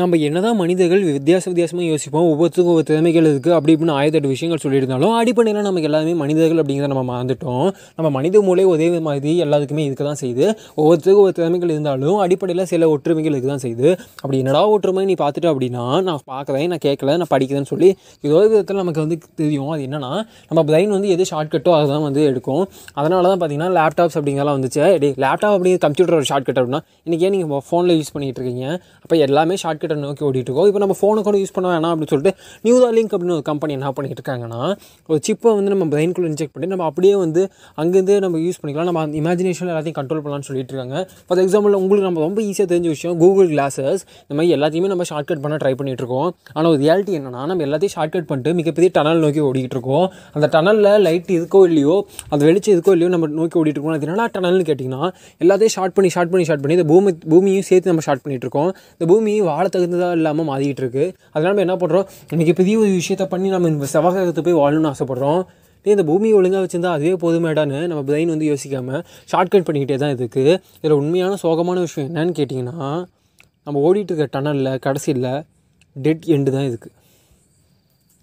நம்ம என்னதான் மனிதர்கள் வித்தியாச வித்தியாசமாக யோசிப்போம் ஒவ்வொருத்தருக்கும் ஒவ்வொரு திறமைகள் இருக்குது அப்படி இப்படின்னு ஆயிரத்தெட்டு விஷயங்கள் சொல்லியிருந்தாலும் அடிப்படையில் நமக்கு எல்லாமே மனிதர்கள் அப்படிங்கிறத நம்ம மறந்துட்டோம். நம்ம மனித மூளை ஒரே மாதிரி எல்லாத்துக்குமே இருக்க தான் செய்யுது. ஒவ்வொருத்தருக்கும் ஒவ்வொரு திறமைகள் இருந்தாலும் அடிப்படையில் சில ஒற்றுமைகள் இருக்க தான் செய்யுது. அப்படி என்னடா ஒற்றுமை நீ பார்த்துட்ட அப்படின்னா நான் பார்க்குறேன் நான் கேட்கல நான் படிக்கிறேன்னு சொல்லி ஏதோ விதத்தில் நமக்கு வந்து தெரியும். அது என்னென்னா நம்ம பிரெயின் வந்து எது ஷார்ட்கட்டோ அதை தான் வந்து எடுக்கும். அதனால தான் பார்த்தீங்கன்னா லேப்டாப்ஸ் அப்படிங்கிறலாம் வந்துச்சு. டே லேப்டாப் அப்படிங்கிற கம்ப்யூட்டர் ஒரு ஷார்ட்கட் அப்படின்னா இன்றைக்கே நீங்கள் ஃபோனில் யூஸ் பண்ணிகிட்டு இருக்கீங்க? அப்போ எல்லாமே மார்க்கெட்டை நோக்கி ஓடிட்டு இருக்கோம் இப்போ நம்ம ஃபோனை கூட யூஸ் பண்ண வேணாம் அப்படின்னு சொல்லிட்டு நியூதா லிங்க் அப்படின்னு ஒரு கம்பெனி என்ன பண்ணிட்டு இருக்காங்கன்னா ஒரு சிப்பை வந்து நம்ம பிரெயின்குள்ளே இன்ஜெக்ட் பண்ணி நம்ம அப்படியே வந்து அங்கேருந்து நம்ம யூஸ் பண்ணிக்கலாம். நம்ம இமேஜினேஷன் எல்லாத்தையும் கண்ட்ரோல் பண்ணலாம்னு சொல்லிட்டு இருக்காங்க. ஃபார் எக்ஸாம்பிள் உங்களுக்கு நம்ம ரொம்ப ஈஸியாக தெரிஞ்ச விஷயம் கூகுள் கிளாஸஸ் இந்த மாதிரி எல்லாத்தையுமே நம்ம ஷார்ட்கட் பண்ண ட்ரை பண்ணிகிட்டு இருக்கோம். ஆனால் ஒரு ரியாலிட்டி என்னன்னா நம்ம எல்லாத்தையும் ஷார்ட்கட் பண்ணிட்டு மிகப்பெரிய டனல் நோக்கி ஓடிக்கிட்டு இருக்கோம். அந்த டனலில் லைட் இருக்கோ இல்லையோ அந்த வெளிச்சம் இருக்கோ இல்லையோ நம்ம நோக்கி ஓடிட்டு இருக்கோம். அது என்னடா டனல்னு கேட்டிங்கன்னா எல்லாத்தையும் ஷார்ட் பண்ணி ஷார்ட் பண்ணி ஷார்ட் பண்ணி இந்த பூமி பூமியும் சேர்த்து நம்ம ஷார்ட் பண்ணிட்டு இருக்கோம். இந்த பூமி வாழ தகுந்ததாக இல்லாமல் மாறிக்கிட்டு இருக்குது அதனால் நம்ம என்ன பண்ணுறோம் இன்றைக்கி பெரிய ஒரு விஷயத்தை பண்ணி நம்ம இந்த செவ்வாய்க்கிரகத்தை போய் வாழணும்னு ஆசைப்பட்றோம். டேய் இந்த பூமியை ஒழுங்காக வச்சிருந்தா அதுவே போதுமேடான்னு நம்ம பிரெயின் வந்து யோசிக்காமல் ஷார்ட்கட் பண்ணிக்கிட்டே தான் இதுக்கு இதில் உண்மையான சோகமான விஷயம் என்னன்னு கேட்டிங்கன்னா நம்ம ஓடிட்டு இருக்க டனலில் கடைசியில் டெட் எண்டு தான் இருக்குது